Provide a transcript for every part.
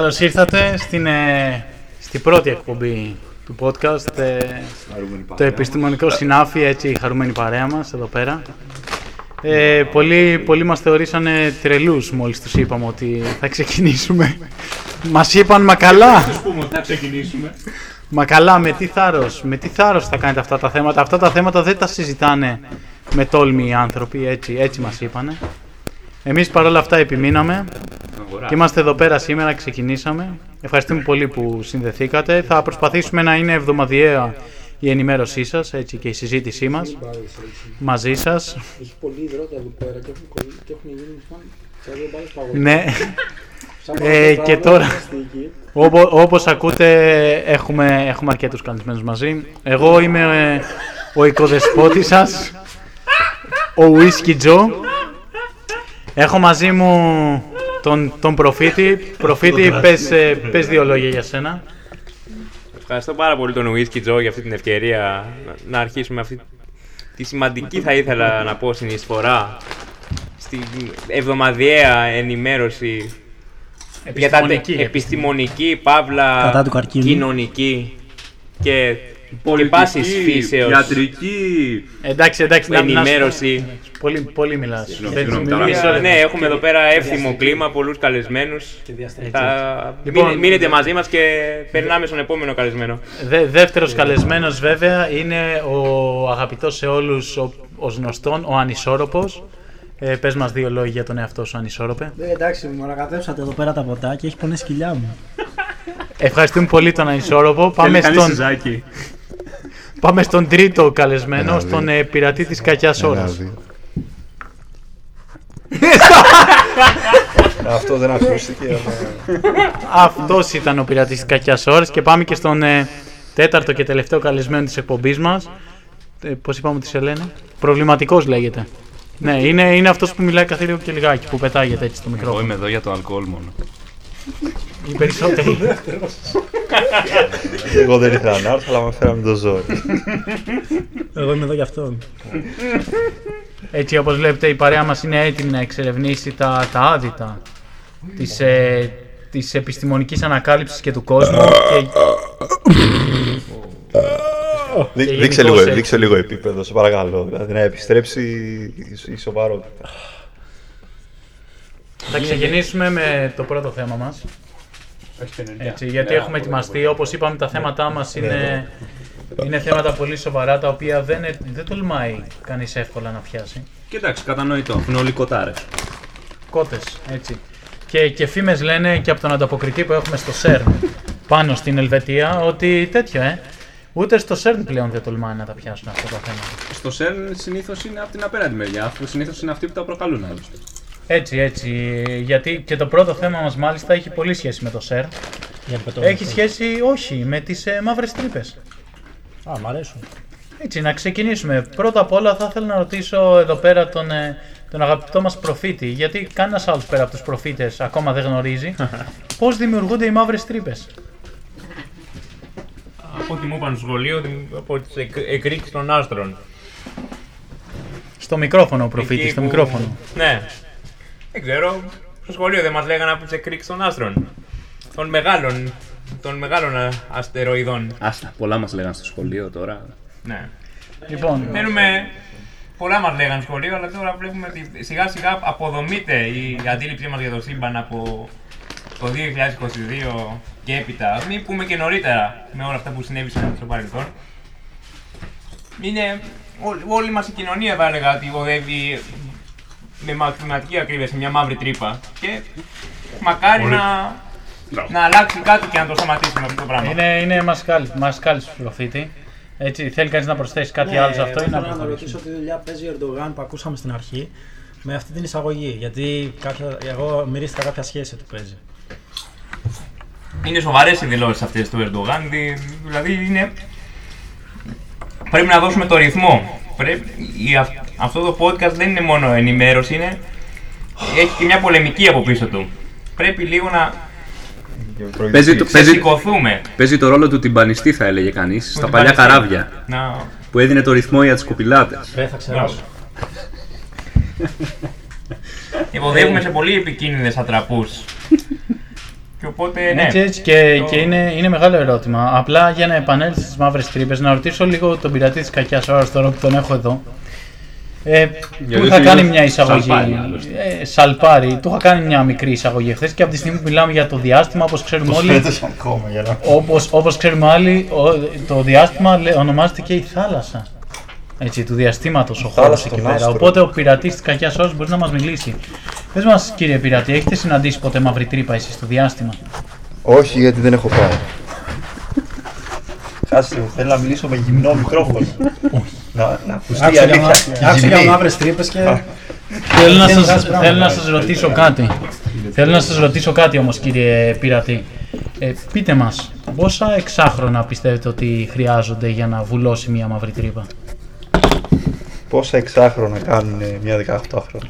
Καλώς ήρθατε στην, ε, στην πρώτη εκπομπή του podcast, ε, το επιστημονικό συνάφι, έτσι η χαρούμενη παρέα μας εδώ πέρα. Ε, πολλοί, πολλοί μας θεωρήσανε τρελούς μόλις τους είπαμε ότι θα ξεκινήσουμε. μας είπαν μα καλά. Ας πούμε ότι θα ξεκινήσουμε. Μα καλά, με τι θάρρος, με τι θάρρος θα κάνετε αυτά τα θέματα. Αυτά τα θέματα δεν τα συζητάνε με τόλμη οι άνθρωποι, έτσι, έτσι μας είπανε. Εμείς παρόλα αυτά επιμείναμε και είμαστε εδώ πέρα σήμερα, ξεκινήσαμε. Ευχαριστούμε πολύ που συνδεθήκατε. Θα προσπαθήσουμε να είναι εβδομαδιαία η ενημέρωσή σας, έτσι και η συζήτησή μας μαζί σας. Έχει πολύ υδρότα εδώ πέρα και έχουν, κολλ... και έχουν γίνει σαν σαν δύο μπάλες παγωτά. Ναι, Σαν Ε, παγωτά και πράγμα, τώρα- πλαστική. Όπως, όπως ακούτε έχουμε, έχουμε αρκετούς καλεσμένους μαζί. Εγώ είμαι ε, ο οικοδεσπότης σας, ο Whisky Joe. Έχω μαζί μου τον, τον Προφήτη. Προφήτη, πες, ε, πες δύο λόγια για σένα. Ευχαριστώ πάρα πολύ τον Whisky Joe για αυτή την ευκαιρία να, να αρχίσουμε αυτή τη σημαντική θα ήθελα να πω συνεισφορά στην εβδομαδιαία ενημέρωση για τα τε- Επιστημονική. επιστημονική, παύλα, Κατά του καρκίνου. κοινωνική και, και Πολιτική, πάσης φύσεως ιατρική. Εντάξει, εντάξει, να- να- ενημέρωση. Πολύ, πολύ μιλάς. Συγγνώμη, Δεν- συγγνώμη, μιλήσεις τώρα. όλα. ναι, έχουμε εδώ πέρα εύθυμο κλίμα, πολλούς καλεσμένους. Θα... Λοιπόν, μείνε- μείνετε μαζί μας και περνάμε στον επόμενο καλεσμένο. Δε, δεύτερος καλεσμένος βέβαια είναι ο αγαπητός σε όλους ο, ως γνωστόν, ο Ανισόρροπος. Ε, πες μας δύο λόγια για τον εαυτό σου Ανισόρροπε. Ε, εντάξει, μου ανακατέψατε εδώ πέρα τα ποτά και έχεις πονέσει κοιλιά μου. Ευχαριστούμε πολύ τον Ανισόρροπο. Πάμε Θέλει στον, κανείς συζάκι. Πάμε στον τρίτο καλεσμένο, Ένα, στον δύο. ε, πειρατή της κακιάς Ένα, ώρας. δύο. Αυτό δεν ακούστηκε. αλλά- Αυτός ήταν ο πειρατής της κακιάς ώρας και πάμε και στον ε, τέταρτο και τελευταίο καλεσμένο της εκπομπής μας. Ε, πώς είπαμε ότι σε λένε; Προβληματικός λέγεται. Ναι, είναι, είναι αυτός που μιλάει κάθε λίγο και λιγάκι, που πετάγεται έτσι στο Εγώ μικρόφωνο. είμαι εδώ για το αλκοόλ μόνο. Οι περισσότεροι. Εγώ δεν ήθελα να έρθω, αλλά με φέραμε το ζόρι. Εγώ είμαι εδώ για αυτόν. Έτσι όπως βλέπετε η παρέα μας είναι έτοιμη να εξερευνήσει τα, τα άδυτα της, ε, της επιστημονικής ανακάλυψης και του κόσμου και, Δεί- Και Δείξε γενικώς λίγο, έτσι. δείξε λίγο επίπεδο, σε παρακαλώ. Δηλαδή να επιστρέψει η- η σοβαρότητα. θα ξεκινήσουμε με το πρώτο θέμα μας. Έτσι, γιατί έχουμε ετοιμαστεί, όπως είπαμε τα θέματά μας είναι, είναι θέματα πολύ σοβαρά τα οποία δεν, ε- δεν τολμάει κανείς εύκολα να πιάσει. Κοίταξε, κατανοητό. Έχουν όλοι κοτάρες. Κότες, έτσι. Και, και φήμες λένε και από τον ανταποκριτή που έχουμε στο CERN πάνω στην Ελβετία ότι τέτοιο, ε. Ούτε στο CERN πλέον δεν τολμάνε να τα πιάσουν αυτά τα θέματα. Στο CERN συνήθως είναι από την απέναντι μεριά, αφού συνήθως είναι αυτοί που τα προκαλούν άλλωστε. Έτσι, έτσι. Γιατί και το πρώτο θέμα μας μάλιστα έχει πολύ σχέση με το CERN. Για πετώ. Έχει σχέση, όχι, με τις ε, μαύρες τρύπες. Α, μ' αρέσουν. Έτσι, να ξεκινήσουμε. Πρώτα απ' όλα θα ήθελα να ρωτήσω εδώ πέρα τον, ε, τον αγαπητό μας προφήτη, γιατί κανένας άλλος πέρα από τους προφήτες ακόμα δεν γνωρίζει, πώς δημιουργούνται οι μαύρες τρύπες; Από ό,τι μου είπαν στο σχολείο, από τις εκ- εκρήξεις των άστρων. Στο μικρόφωνο ο προφήτης, Εκεί στο που- μικρόφωνο. Ναι. Δεν ξέρω. Στο σχολείο δεν μας λέγανε από τις εκρήξεις των άστρων. Των μεγάλων, των μεγάλων α, αστεροειδών. Άστα, πολλά μας λέγανε στο σχολείο τώρα. Ναι. Λοιπόν, Θέλουμε... Πολλά μας λέγανε στο σχολείο, αλλά τώρα βλέπουμε ότι σιγά σιγά αποδομείται η αντίληψή μας για το σύμπαν από το 2022 και έπειτα. Μην πούμε και νωρίτερα με όλα αυτά που συνέβησαν στο παρελθόν. Είναι όλη, όλη μας η κοινωνία θα έλεγα ότι οδεύει με μαθηματική ακρίβεια σε μια μαύρη τρύπα και μακάρι να, να αλλάξει κάτι και να το σταματήσουμε αυτό το πράγμα. είναι, είναι μασκάλι, μασκάλι του προφήτη. Έτσι, θέλει κανείς να προσθέσει κάτι άλλο σε αυτό ή να Ναι, Θέλω να προχωρήσουμε; ρωτήσω τι δουλειά παίζει ο Ερντογάν που ακούσαμε στην αρχή με αυτή την εισαγωγή. Γιατί κάποια, εγώ μυρίστηκα κάποια σχέση του παίζει. Είναι σοβαρές οι δηλώσεις αυτές του Ερντογάν. δη- Δηλαδή είναι. Πρέπει να δώσουμε το ρυθμό. Πρέπει... η- αυ- Αυτό το podcast δεν είναι μόνο ενημέρωση, είναι. Έχει και μια πολεμική από πίσω του. Πρέπει λίγο να Παίζει το, παίζει, ξεσηκωθούμε. παίζει το ρόλο του τυμπανιστή, θα έλεγε κανείς, στα την παλιά Παλαιστίνη. καράβια. Να... Που έδινε το ρυθμό για τι κοπηλάτες. Δεν θα ξεράσω. Υποδεύουμε σε πολύ επικίνδυνες ατραπούς. Και οπότε, ναι. Έτσι, έτσι και, Το- και είναι, είναι μεγάλο ερώτημα. Απλά για να επανέλθει στις μαύρες τρύπες, να ρωτήσω λίγο τον πειρατή της κακιάς ώρας τώρα που τον έχω εδώ. Ε, του Γιατί είχα είναι κάνει μια εισαγωγή. σαλπάρι, άλλωστε. ε, σαλπάρι. Του είχα κάνει μια μικρή εισαγωγή χθε και από τη στιγμή που μιλάμε για το διάστημα, όπως ξέρουμε όλοι. Φέτος ακόμα για να... Όπως, όπως ξέρουμε άλλοι, ο- το διάστημα λέ- ονομάζεται και η θάλασσα. Έτσι, του διαστήματος ο χώρος θάλασσα εκεί των πέρα. άστρων. Οπότε ο πειρατής της κακιάς ώρας μπορεί να μας μιλήσει. Πες μας, κύριε πειρατή, έχετε συναντήσει ποτέ μαύρη τρύπα εσείς στο διάστημα; Όχι, γιατί δεν έχω πάει. Κάτσε, θέλω να μιλήσω με γυμνό μικρόφωνο. Να, να ακουστεί η Άκουσα για, αλήθεια. μα- άκουσα για μαύρες τρύπες και... Θέλω να Δεν σας, βγάζει πράγματα. θέλω να σας ρωτήσω κάτι. Θέλω να σας ρωτήσω κάτι όμως κύριε πειρατή. Ε, πείτε μας, πόσα εξάχρονα πιστεύετε ότι χρειάζονται για να βουλώσει μια μαύρη τρύπα; Πόσα εξάχρονα κάνουν ε, μια 18χρονα.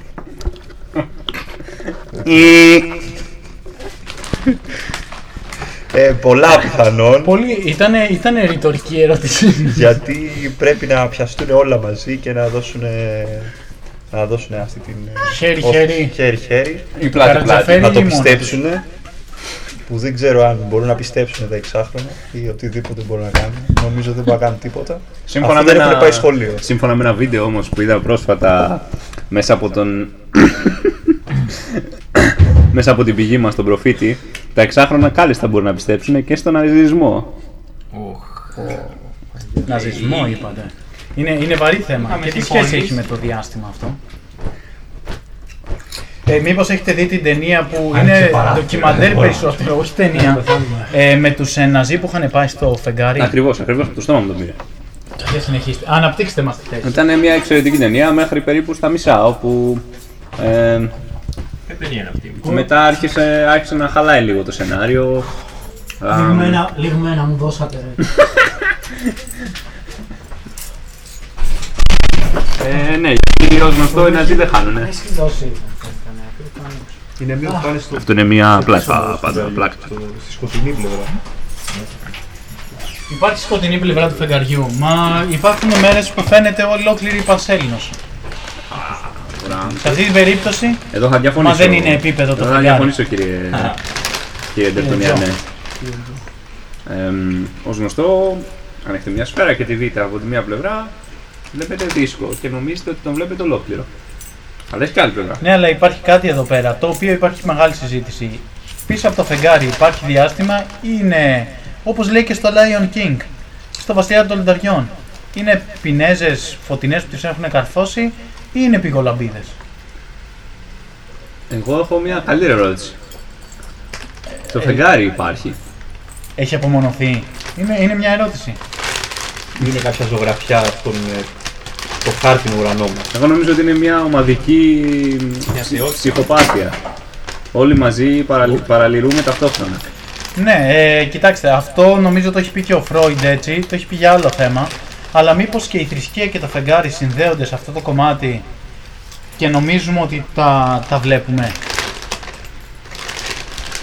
Ε, πολλά πιθανόν, Πολύ, ήταν, ήτανε ρητορική ερώτηση. γιατί πρέπει να πιαστούν όλα μαζί και να δώσουν να δώσουν αυτή την... ε, Χέρι, όθηση. χέρι. χέρι, χέρι. Η πλάτη πλάτη. Καρατζαφέρι να το ή μόνο πιστέψουν που δεν ξέρω αν μπορούν να πιστέψουν τα εξάχρονα ή οτιδήποτε μπορούν να κάνουν. Νομίζω δεν μπορούν να κάνουν τίποτα. Σύμφωνα Αφού με, δεν ένα... έχουν πάει σχολείο. Σύμφωνα με ένα βίντεο όμως που είδα πρόσφατα μέσα από τον... μέσα από την πηγή μας, τον προφήτη, τα εξάχρονα κάλλιστα μπορούν να πιστέψουν και στον ναζισμό. Οχ. Ναζισμό είπατε. Είναι, είναι βαρύ θέμα. Είχαμε και τι συμφωνήσει. σχέση έχει με το διάστημα αυτό; Ε, μήπως έχετε δει την ταινία που είναι ντοκιμαντέρ περισσότερο, όχι ταινία, ε, με τους ε, Ναζί που είχαν πάει στο φεγγάρι. Ακριβώς, ακριβώς από το στόμα μου το πήρε. Για συνεχίστε. Αναπτύξτε μας τη θέση. Ήταν μια εξαιρετική ταινία μέχρι περίπου στα μισά, όπου ε, Δεν ταινία είναι αυτή. μετά άρχισε, άρχισε να χαλάει λίγο το σενάριο. Α, Λιγμένα, λιγμένα μου δώσατε. Ε, ναι, γιατί ως γνωστό οι Ναζί δεν χάνουνε. Έχεις δώσει. Είναι μία που κάνει στο Αυτό είναι μια πλάκα, πάντα πλάκα. στη σκοτεινή πλευρά. Υπάρχει σκοτεινή πλευρά του φεγγαριού, μα υπάρχουν μέρες που φαίνεται ολόκληρη η Πανσέλινος. Σε αυτή την περίπτωση, Εδώ θα διαφωνήσω. Μα δεν είναι επίπεδο το Εδώ θα φεγγάρι. διαφωνήσω κύριε, κύριε Ντερτονιάνε. Ε, ως γνωστό, αν έχετε μια σφαίρα και τη δείτε από τη μία πλευρά, βλέπετε δίσκο και νομίζετε ότι τον βλέπετε ολόκληρο. Αλλά έχει και άλλη πλευρά. ναι, αλλά υπάρχει κάτι εδώ πέρα, το οποίο υπάρχει μεγάλη συζήτηση. Πίσω από το φεγγάρι υπάρχει διάστημα ή είναι, όπως λέει και στο Lion King, στο Βασιλιά των Λινταριών. Είναι πινέζες φωτεινές που τις έχουν καρφώσει ή είναι πηγολαμπίδες; Εγώ έχω μια καλύτερη ερώτηση. Το φεγγάρι υπάρχει. Έχει απομονωθεί. Είναι, είναι μια ερώτηση. Είναι κάποια ζωγραφιά στον ε, το χάρτινο ουρανό μα. Εγώ νομίζω ότι είναι μια ομαδική ψυχοπάθεια. Όλοι μαζί παραλυ... παραλυρούμε ταυτόχρονα. Ναι, ε, κοιτάξτε, αυτό νομίζω το έχει πει και ο Φρόιντ έτσι, το έχει πει για άλλο θέμα. Αλλά μήπως και η θρησκεία και το φεγγάρι συνδέονται σε αυτό το κομμάτι και νομίζουμε ότι τα, τα βλέπουμε;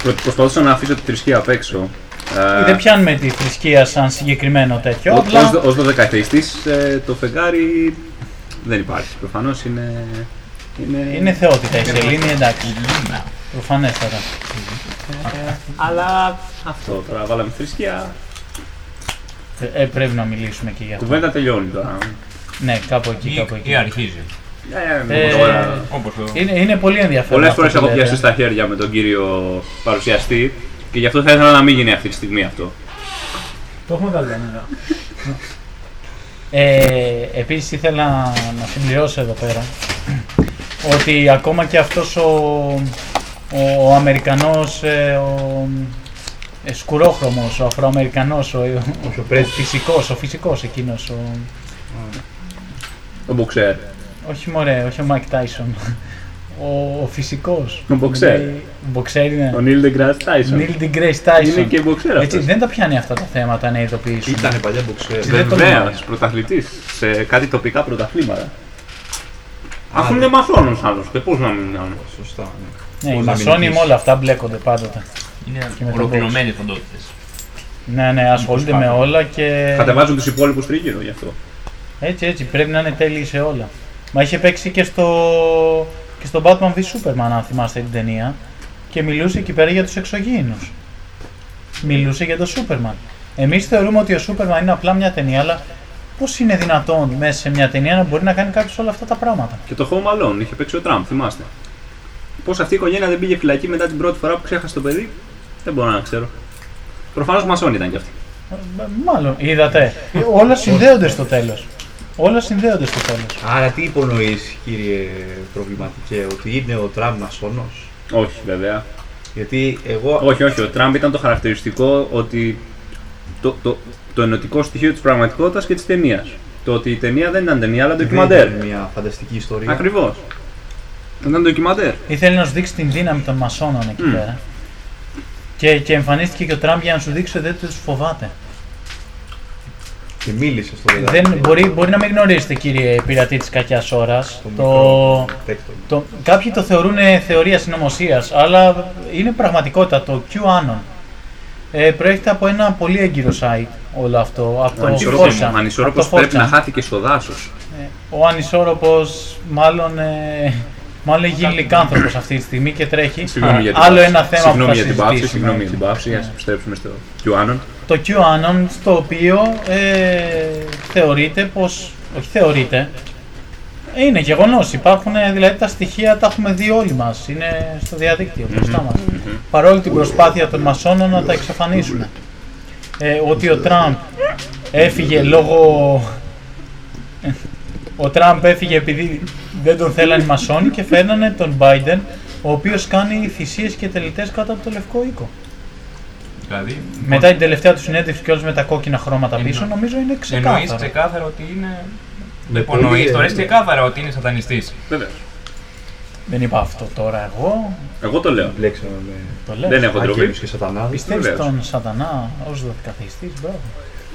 Προ- Προσπαθούσα να αφήσω τη θρησκεία απ' έξω. Ε, Δεν πιάνουμε τη θρησκεία σαν συγκεκριμένο τέτοιο. Ω- Απλά Ως, ως δωδεκαεθεϊστής ε, το φεγγάρι δεν υπάρχει. Προφανώς είναι... Είναι, είναι θεότητα η σελήνη, εντάξει. Προφανέστατα. Αλλά αυτό τώρα βάλαμε θρησκεία. Ε, ε, πρέπει να μιλήσουμε και για αυτό. Κουβέντα τελειώνει τώρα. Ναι, κάπου εκεί, Ή, κάπου ή εκεί. αρχίζει. Ε, Ε, τώρα- Όπως το... Είναι, είναι πολύ ενδιαφέρον. Πολλές αυτό φορές που έχω λέτε. πιαστεί στα χέρια με τον κύριο παρουσιαστή και γι' αυτό θα ήθελα να μην γίνει αυτή τη στιγμή αυτό. Το έχουμε βγάλει, ναι. Ε, επίσης ήθελα να συμπληρώσω εδώ πέρα ότι ακόμα και αυτός ο, ο, ο Αμερικανός, ε, ο ε, σκουρόχρωμος, ο Αφροαμερικανός, ο, ο, ο φυσικός, ο φυσικός εκείνος, ο, Ο μποξέρ. όχι μωρέ, όχι ο Μάικ Τάισον, ο, ο φυσικός. Ο μποξέρ. Λέει- Ο μποξέρ είναι. Ο Νίλ Ντεγκράς Τάισον. Νίλ Ντιγκρέις Τάισον. Είναι και μποξέρ Έτσι, αυτός. δεν τα πιάνει αυτά τα θέματα να ειδοποιήσουν. Ήταν παλιά μποξέρ. δεν το Βεβαίω, γνωρίζω. πρωταθλητής σε κάτι τοπικά πρωταθλήματα. Αφού είναι μαθώνος άλλωστε, πώς να μην είναι. Σωστά. Ναι. Ναι, οι Πώς να μην μασόνοι με νικήσει. όλα αυτά μπλέκονται πάντοτε. Είναι με τον ολοκληρωμένοι φαντότητες. Ναι, ναι, ασχολούνται με όλα και. Κατεβάζουν τους υπόλοιπους τρίγυρο γι' αυτό. Έτσι, έτσι, πρέπει να είναι τέλειοι σε όλα. Μα είχε παίξει και στο, και στο Batman v Superman, αν θυμάστε την ταινία. Και μιλούσε εκεί πέρα για τους εξωγήινους. μιλούσε για τον Σούπερμαν. Εμείς θεωρούμε ότι ο Σούπερμαν είναι απλά μια ταινία, αλλά πώς είναι δυνατόν μέσα σε μια ταινία να μπορεί να κάνει κάποιος όλα αυτά τα πράγματα; Και το Home Alone είχε παίξει ο Τραμπ, θυμάστε. Πώ αυτή η οικογένεια δεν πήγε φυλακή μετά την πρώτη φορά που ξέχασε το παιδί, δεν μπορώ να ξέρω. Προφανώς μασόνι ήταν κι αυτή. Ε, Μάλλον, είδατε. Όλα συνδέονται στο τέλος. Όλα συνδέονται στο τέλος. Άρα τι υπονοείς κύριε προβληματικέ, ότι είναι ο Τραμπ μασόνος; Όχι, βέβαια. Γιατί εγώ Όχι, όχι. Ο Τραμπ ήταν το χαρακτηριστικό ότι το, το, το ενωτικό στοιχείο της πραγματικότητας και της ταινίας. Το ότι η ταινία δεν ήταν ταινία, αλλά δεν ντοκιμαντέρ. ήταν μια φανταστική ιστορία. Ακριβώς. Ήταν ντοκιμαντέρ. Ήθελε να σου δείξει την δύναμη των μασόνων εκεί Μμ. πέρα. Και, και εμφανίστηκε και ο Τραμπ για να σου δείξει ότι δεν τους φοβάται. Και μίλησε στο παιδάκι. Δεν, μπορεί, μπορεί να μην γνωρίζετε, κύριε πειρατή της κακιάς ώρας. Το Το, μικρό τέκτον. το, κάποιοι το θεωρούν θεωρία συνωμοσίας, αλλά είναι πραγματικότητα το QAnon. Ε, προέρχεται από ένα πολύ έγκυρο site όλο αυτό. Από Ο το ανισόρροπος- 4chan, ο ανισόρροπος από το πρέπει να 4chan. χάθηκε στο δάσος. Ε, Ο ανισόρροπος μάλλον, ε, μάλλον έχει γίνει λυκάνθρωπος αυτή τη στιγμή και τρέχει. Συγγνώμη για την Άλλο παύση. ένα θέμα Συγγνώμη που θα για την παύση, συζητήσουμε. συγγνώμη για την παύση. Ναι. Α επιστρέψουμε στο QAnon. Το QAnon στο οποίο ε, θεωρείται πως, όχι θεωρείται, είναι γεγονός, υπάρχουν ε, δηλαδή τα στοιχεία τα έχουμε δει όλοι μας, είναι στο διαδίκτυο μπροστά μας. Παρόλη την προσπάθεια των μασόνων να τα εξαφανίσουν. Ε, ότι ο Τραμπ έφυγε λόγω... Ο Τραμπ έφυγε επειδή δεν τον θέλαν οι μασόνοι και φέρνανε τον Biden, ο οποίος κάνει θυσίες και τελετές κάτω από το Λευκό Οίκο. Δηλαδή, Μετά την τελευταία του συνέντευξη και όλες με τα κόκκινα χρώματα Εννο- πίσω, νομίζω είναι εννοείς ξεκάθαρο. ξεκάθαρα ότι είναι. Με Υπονοείς πολύ, τώρα ε, ξεκάθαρα ότι είναι σατανιστής. Βέβαια. Δεν είπα αυτό τώρα εγώ. Εγώ το λέω. Μπλέξαμε με Το λέω. Δεν έχω ντροπή. αγγέλους και σατανάδες. Πιστεύεις Βεβαίως. τον σατανά ως δοθηκαθιστής, μπράβο.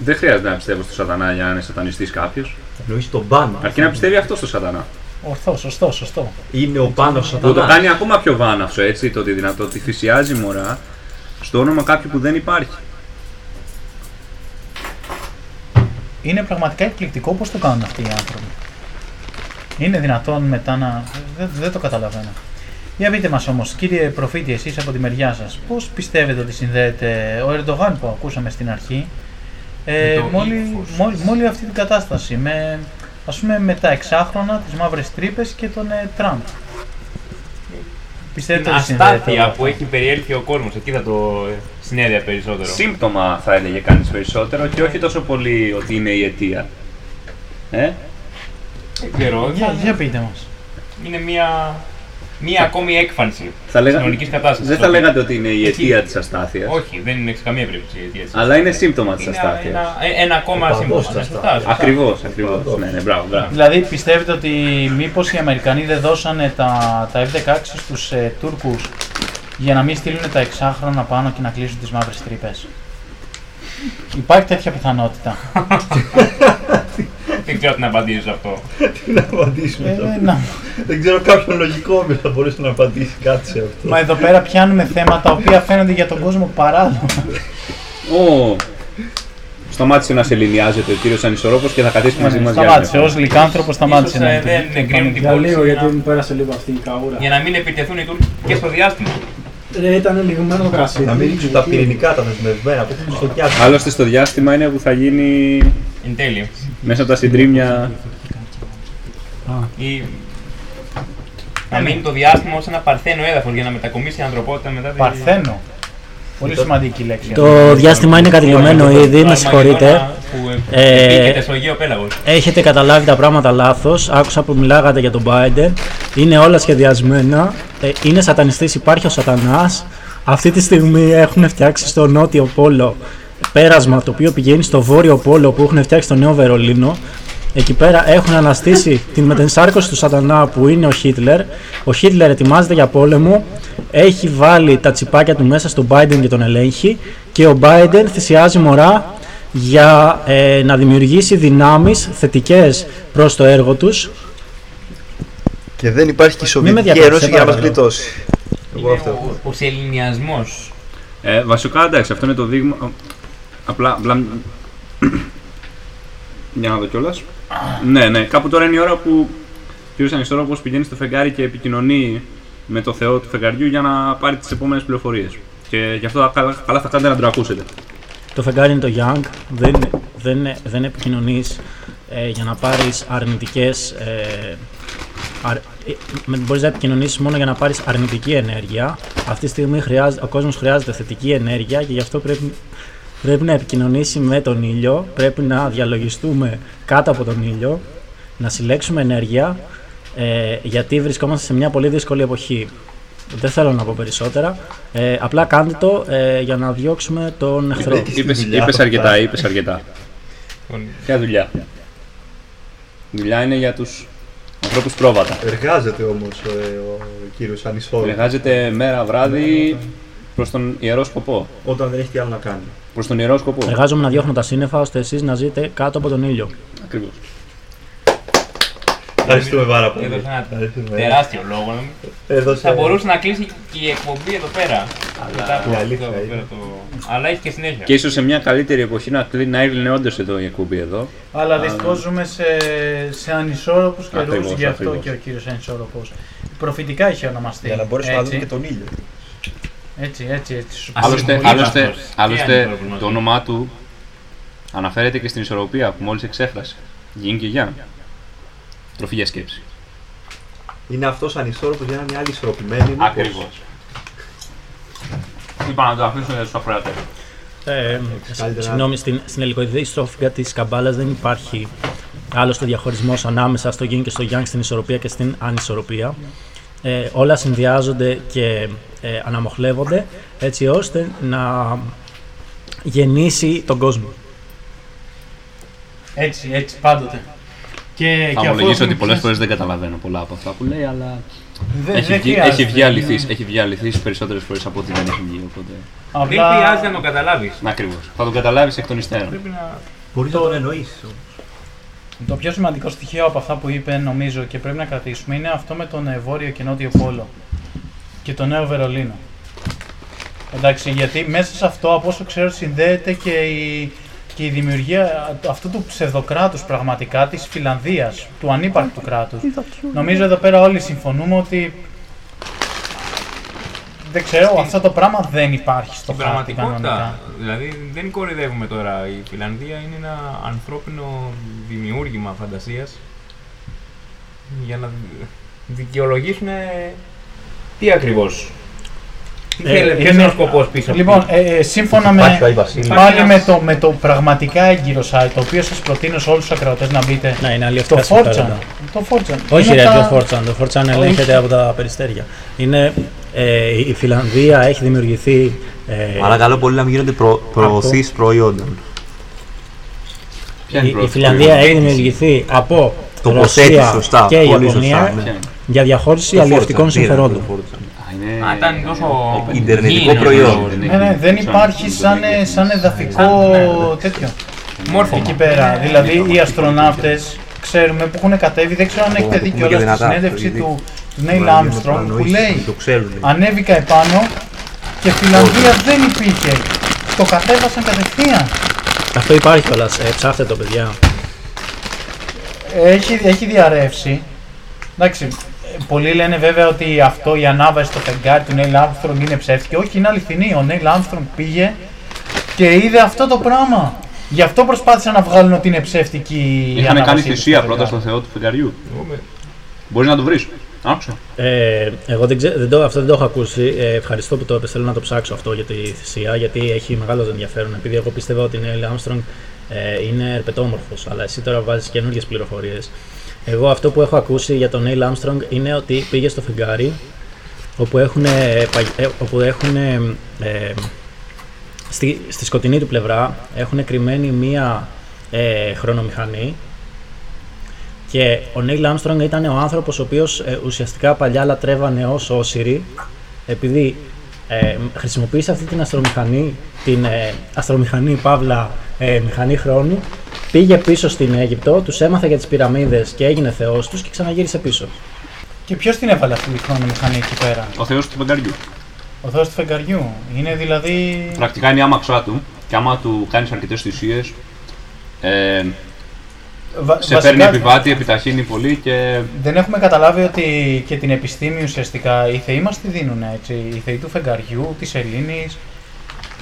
Δεν χρειάζεται να πιστεύω στο σατανά για να είναι σατανιστής κάποιος. Εννοείς τον πάνω. Αρκεί να πιστεύει αυτός στο σατανά. Ορθό, σωστό, σωστό. Είναι ο πάνω Που το σατανάς. κάνει ακόμα πιο βάναυσο έτσι, το ότι δυνατό ότι θυσιάζει μωρά στο όνομα κάποιου που δεν υπάρχει. Είναι πραγματικά εκπληκτικό πώς το κάνουν αυτοί οι άνθρωποι. Είναι δυνατόν μετά να... Δεν, δεν το καταλαβαίνω. Για πείτε μας όμως, κύριε Προφήτη, εσείς από τη μεριά σας, πώς πιστεύετε ότι συνδέεται ο Ερντογάν που ακούσαμε στην αρχή ε, Με το με, όλη, ύφος. με όλη- με όλη αυτή την κατάσταση, με, ας πούμε με τα εξάχρονα, τις μαύρες τρύπες και τον ε, Τραμπ. Πιστεύετε Την ότι συνδέεται όλο αστάθεια αυτό; που έχει περιέλθει ο κόσμος, εκεί θα το ε, συνέδεια περισσότερο. Σύμπτωμα θα έλεγε κανείς περισσότερο και όχι τόσο πολύ ότι είναι η αιτία. Ε; Δεν ξέρω. Για, θα- για πείτε μας. Είναι μια, μια ακόμη έκφανση Θα λέγα... κοινωνική κατάστασης. Δεν θα λέγατε ότι είναι η Εκεί. αιτία της αστάθειας. Όχι, δεν είναι σε καμία περίπτωση η αιτία της Αλλά είναι σύμπτωμα της Είναι αστάθειας. ένα, ε, ένα ακόμα Ο σύμπτωμα. παδός Ναι, της σωστά, αστάθειας. σωστά. Ακριβώς, ακριβώς. Ναι, ναι, μπράβο, μπράβο. Δηλαδή πιστεύετε ότι μήπως οι Αμερικανοί δεν δώσανε τα, τα F-16 στους ε, Τούρκους για να μην στείλουν τα εξάχρονα πάνω και να κλείσουν τις μαύρες τρύπες; Υπάρχει τέτοια πιθανότητα. Δεν ξέρω τι να απαντήσω σε αυτό. Τι να απαντήσουμε Ε, σε αυτό. να- Δεν ξέρω κάποιον λογικό που θα μπορούσε να απαντήσει κάτι σε αυτό. Μα εδώ πέρα πιάνουμε θέματα τα οποία φαίνονται για τον κόσμο παράλογα. Ω, Σταμάτησε να σε λινιάζεται ο κύριος Ανισορρόπος και θα καθίσει μαζί μας για Σταμάτησε, άλλη ως λυκάνθρωπος σταμάτησε Ίσως, να ε, δεν εγκρίνουν την Για λίγο, πώληση γιατί για, μου πέρασε λίγο αυτή η καούρα. για να μην επιτεθούν οι Τούρκοι και στο διάστημα. Ρε, ήταν λιγμένο το κρασί. Να μην ρίξουν τα πυρηνικά τα δεσμευμένα που έχουν στο πιάτο. Άλλωστε στο διάστημα είναι που θα γίνει Εν τέλει. Μέσα από τα συντρίμια. Ή... Να μείνει το διάστημα ως ένα παρθένο έδαφος για να μετακομίσει η ανθρωπότητα μετά την... Παρθένο. Πολύ σημαντική λέξη. Το διάστημα είναι κατηλημένο Το ήδη, με συγχωρείτε. Αρμαγεδόνα Που Ε, επίκειται στο Αιγαίο Πέλαγος. Έχετε καταλάβει τα πράγματα λάθος. Άκουσα που μιλάγατε για τον Biden. Είναι όλα σχεδιασμένα. Ε, είναι σατανιστής, υπάρχει ο σατανάς. Αυτή τη στιγμή έχουν φτιάξει στο νότιο πόλο πέρασμα το οποίο πηγαίνει στο βόρειο πόλο που έχουν φτιάξει στο Νέο Βερολίνο. Εκεί πέρα έχουν αναστήσει την μετενσάρκωση του σατανά που είναι ο Χίτλερ. Ο Χίτλερ ετοιμάζεται για πόλεμο. Έχει βάλει τα τσιπάκια του μέσα στον Biden και τον ελέγχει. Και ο Biden θυσιάζει μωρά για ε, να δημιουργήσει δυνάμεις θετικές προς το έργο τους. Και δεν υπάρχει και η Μην με Σοβιετική διακόψεις, Ένωση σε για να μα παρακαλώ. γλιτώσει. Εγώ Είναι αυτό. ο, ο σεληνιασμός. Ε, βασικά εντάξει, αυτό είναι το δείγμα. Απλά. απλά... Για να δω κιόλας. ναι, ναι, κάπου τώρα είναι η ώρα που ο κ. Ανισόρροπος πηγαίνει στο φεγγάρι και επικοινωνεί με το Θεό του φεγγαριού για να πάρει τις επόμενες πληροφορίες. Και γι' αυτό καλά, καλά θα κάνετε να το ακούσετε. Το φεγγάρι είναι το Young, δεν, δεν, δεν επικοινωνείς ε, για να πάρεις αρνητικές... Ε, αρ, ε, με- μπορείς να επικοινωνήσεις μόνο για να πάρεις αρνητική ενέργεια. Αυτή τη στιγμή χρειάζεται, ο κόσμος χρειάζεται θετική ενέργεια και γι' αυτό πρέπει, πρέπει να επικοινωνήσει με τον ήλιο, πρέπει να διαλογιστούμε κάτω από τον ήλιο, να συλλέξουμε ενέργεια, ε, γιατί βρισκόμαστε σε μια πολύ δύσκολη εποχή. Δεν θέλω να πω περισσότερα. Ε, απλά κάντε το ε, για να διώξουμε τον εχθρό. Είπε- Είπες, δουλειά είπες αυτό αρκετά, φτάσει. είπες αρκετά. Ποια δουλειά; Δουλειά είναι για τους ανθρώπους πρόβατα. Εργάζεται όμως ο, ο κύριος Ανισφόρο. Εργάζεται μέρα βράδυ προς τον ιερό σκοπό. Όταν δεν έχει τι άλλο να κάνει. Προς τον ιερό σκοπό. Εργάζομαι να διώχνω τα σύννεφα ώστε εσείς να ζείτε κάτω από τον ήλιο. Ακριβώς. Ευχαριστούμε πάρα πολύ. Έδωσε ένα Ευχαριστούμε. τεράστιο λόγο. Έδωσε- Θα μπορούσε να κλείσει και η εκπομπή εδώ πέρα. Μετά από η αυτό αλήθεια εδώ είναι. πέρα το- Αλλά έχει και συνέχεια. Και ίσως σε μια καλύτερη εποχή να, κλείνει- να έκλεινε όντως εδώ η εκπομπή εδώ. Αλλά δυστυχώ ζούμε σε, σε ανισόρροπους καιρούς, Ακριβώς, γι' αυτό ακριβώς. και ο κύριος Ανισόρροπος. Προφητικά είχε ονομαστεί. Για να μπορέσουμε να έτσι, δούμε και τον ήλιο. Έτσι, έτσι, έτσι. Σου Ας Άλλωστε, συμβουλεί άλλωστε, αυτός; Τι άλλωστε άνθρωπος μας το είναι. όνομά του αναφέρεται και στην ισορροπία που μόλις εξέφρασε. Γιν και Γιάν. Τροφή για σκέψη. Είναι αυτός ανισόρροπος για να είναι άλλοι ισορροπημένοι. μήπως; Ακριβώς. Είπα να το αφήσω για τους ακροατές. Ε, καλύτερα. συγγνώμη, στην, στην ελικοειδή στροφικά της καμπάλας δεν υπάρχει άλλωστε διαχωρισμός ανάμεσα στο yin και στο yang, στην ισορροπία και στην ανισορροπία. Ε, όλα συνδυάζονται και ε, αναμοχλεύονται έτσι ώστε να γεννήσει τον κόσμο. Έτσι, έτσι, πάντοτε. Και, Θα και αφού ομολογήσω ότι έχουμε πολλές πιάσει- φορές δεν καταλαβαίνω πολλά από αυτά που λέει, αλλά Δεν- έχει δεν βγει, χρειάζεται. έχει βγει αληθής, έχει βγει αληθής περισσότερες φορές από ό,τι δεν έχει βγει, οπότε... Δεν Απλά χρειάζεται να το καταλάβεις. Ακριβώς. Θα το καταλάβεις εκ των υστέρων. Πρέπει να. Μπορεί να τον εννοήσει. Το πιο σημαντικό στοιχείο από αυτά που είπε, νομίζω και πρέπει να κρατήσουμε, είναι αυτό με τον ε, βόρειο και νότιο πόλο και το νέο Βερολίνο. Εντάξει, γιατί μέσα σε αυτό, από όσο ξέρω, συνδέεται και η, και η δημιουργία αυτού του ψευδοκράτους πραγματικά της Φιλανδίας, του ανύπαρκτου κράτους. Νομίζω εδώ πέρα όλοι συμφωνούμε ότι δεν ξέρω, αυτό το πράγμα δεν υπάρχει στο Στην χάρτη κανονικά. πραγματικότητα, δηλαδή δεν κοροϊδεύουμε τώρα. Η Φιλανδία είναι ένα ανθρώπινο δημιούργημα φαντασίας για να δικαιολογήσουν τι ακριβώς. Τι Ε, θέλετε, ποιος είναι- είναι ο σκοπός πίσω από Λοιπόν, αυτό. ε, ε, σύμφωνα Υπάρχει ο με, Άι Βασίλης. πάλι Υπάρχει με ένας- το, με το πραγματικά έγκυρο site, το οποίο σας προτείνω σε όλους τους ακροατές να μπείτε, Να είναι το αλλιευτικά 4chan. συμφέροντα. Το 4chan. Όχι Είναι ρε, τα- το 4chan. Το 4chan ελέγχεται από τα περιστέρια. Είναι, ε, η Φιλανδία έχει δημιουργηθεί. Ε, Παρακαλώ πολύ να μην γίνονται προ, προωθήσεις προϊόντων. Ποια είναι η, η πρώτη Φιλανδία προϊόντα; έχει δημιουργηθεί από Τοποθέτηση, Ρωσία σωστά. και πολύ Ιαπωνία σωστά. ναι. Ποια είναι; για διαχώρηση Το αλληλευτικών 4chan, τι είναι συμφερόντων. το 4chan. Α, είναι- Α, ήταν τόσο. Ιντερνετικό γήινο προϊόν. το- Ναι, ναι, δεν υπάρχει σαν, σαν εδαφικό Ναι. τέτοιο. Μόρφωμα. Εκεί πέρα. Δηλαδή οι αστροναύτες ξέρουμε που έχουν κατέβει, δεν ξέρω αν έχετε το δει πούμε κιόλας και στη δυνατά, συνέντευξη γιατί- του, του Neil Μπορεί να είναι Armstrong που παρανοήσεις, λέει Το ξέρουν. ανέβηκα επάνω και Φιλανδία δεν υπήρχε. Το κατέβασαν κατευθείαν. Αυτό υπάρχει κιόλας. Ε, ψάχτε το, παιδιά. Έχει, έχει διαρρεύσει. Εντάξει, ε, πολλοί λένε βέβαια ότι αυτό η ανάβαση στο φεγγάρι του Neil Armstrong είναι ψεύτικη. Όχι, είναι αληθινή. Ο Neil Armstrong πήγε και είδε αυτό το πράγμα. Γι' αυτό προσπάθησαν να βγάλουν ότι είναι ψεύτικη η Είχαν ανάβασή κάνει τους θυσία στο πρώτα φεγγάρι. στο Θεό του φεγγαριού. Εγώ με- Μπορείς να το βρεις. Άκουσα. Ε, εγώ δεν ξέρω, δεν το, αυτό δεν το έχω ακούσει. Ε, ευχαριστώ που το έπεσε. Θέλω να το ψάξω αυτό για τη θυσία, γιατί έχει μεγάλος ενδιαφέρον. Επειδή εγώ πιστεύω ότι ο Neil Armstrong ε, είναι ερπετόμορφος, αλλά εσύ τώρα βάζεις καινούργιες πληροφορίες. Εγώ αυτό που έχω ακούσει για τον Neil Armstrong είναι ότι πήγε στο φεγγάρι όπου έχουν, όπου έχουν ε, στη, στη σκοτεινή του πλευρά έχουν κρυμμένη μία ε, χρονομηχανή και ο Neil Armstrong ήταν ο άνθρωπος ο οποίος ε, ουσιαστικά παλιά λατρεύανε ως Όσυρη επειδή ε, χρησιμοποίησε αυτή την αστρομηχανή, την ε, αστρομηχανή παύλα ε, μηχανή χρόνου πήγε πίσω στην Αίγυπτο, τους έμαθε για τις πυραμίδες και έγινε θεός τους και ξαναγύρισε πίσω. Και ποιος την έβαλε αυτή τη χρονομηχανή εκεί πέρα; Ο Θεός του φεγγαριού. Ο Θεός του φεγγαριού. Είναι δηλαδή. Πρακτικά είναι η άμαξά του και άμα του κάνεις αρκετές θυσίες, ε, Βα- Σε βασικά, παίρνει επιβάτη, επιταχύνει πολύ και Δεν έχουμε καταλάβει ότι και την επιστήμη ουσιαστικά οι θεοί μας τη δίνουν έτσι. Οι θεοί του φεγγαριού, της Ελλήνης.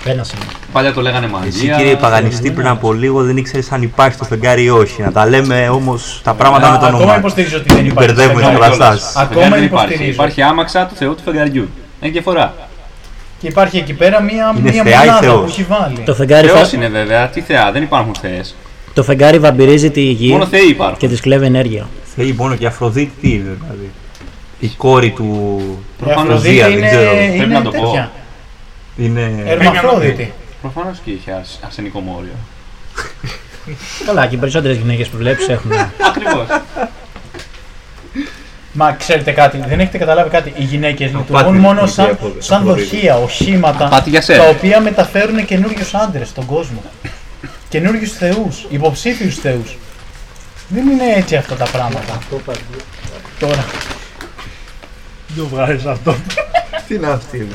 Ένα είναι. παλιά το λέγανε Εσύ μαγεία. κύριε Παγανιστή πριν από λίγο δεν ήξερες αν υπάρχει το φεγγάρι ή όχι. Να τα λέμε όμως τα πράγματα με το Ακόμα όνομα. υποστηρίζω ότι δεν υπάρχει. Μπερδεύουμε φεγγάρι. τα Κιόλας. καταστάσεις. Ακόμα Φεγγάρι δεν υπάρχει. υποστηρίζω. Υπάρχει άμαξα του Θεού του φεγγαριού. Έχει διαφορά. Και υπάρχει εκεί πέρα μία, Είναι μία θεά ή μονάδα θεός; που έχει βάλει. Το φεγγάρι, Θεός θα... είναι βέβαια. Τι θεά, δεν υπάρχουν θεές. Το φεγγάρι βαμπυρίζει τη γη Μόνο θεοί υπάρχουν. και της κλέβει ενέργεια. Θέλει μόνο και η Αφροδίτη τι είναι δηλαδή. Η κόρη του. Η Προφανώς Αφροδίτη Ζία, δεν είναι, ξέρω. είναι Πρέπει να το πω. τέτοια. Είναι. Ερμαφρόδητη. Προφανώς και είχε ασ- αρσενικό μόριο. Καλά, και οι περισσότερες γυναίκες που βλέπεις έχουν. Ακριβώς. Μα ξέρετε κάτι, δεν έχετε καταλάβει κάτι. Οι γυναίκες λειτουργούν Απάτη μόνο λειτουργεί σαν, από- σαν από δοχεία, οχήματα, Απάτη για σένα. τα οποία μεταφέρουν καινούριους άντρες στον κόσμο. Καινούριου θεούς, υποψήφιους θεούς. Δεν είναι έτσι αυτά τα πράγματα. Τώρα. Το βγάζεις αυτό. Τι είναι αυτή.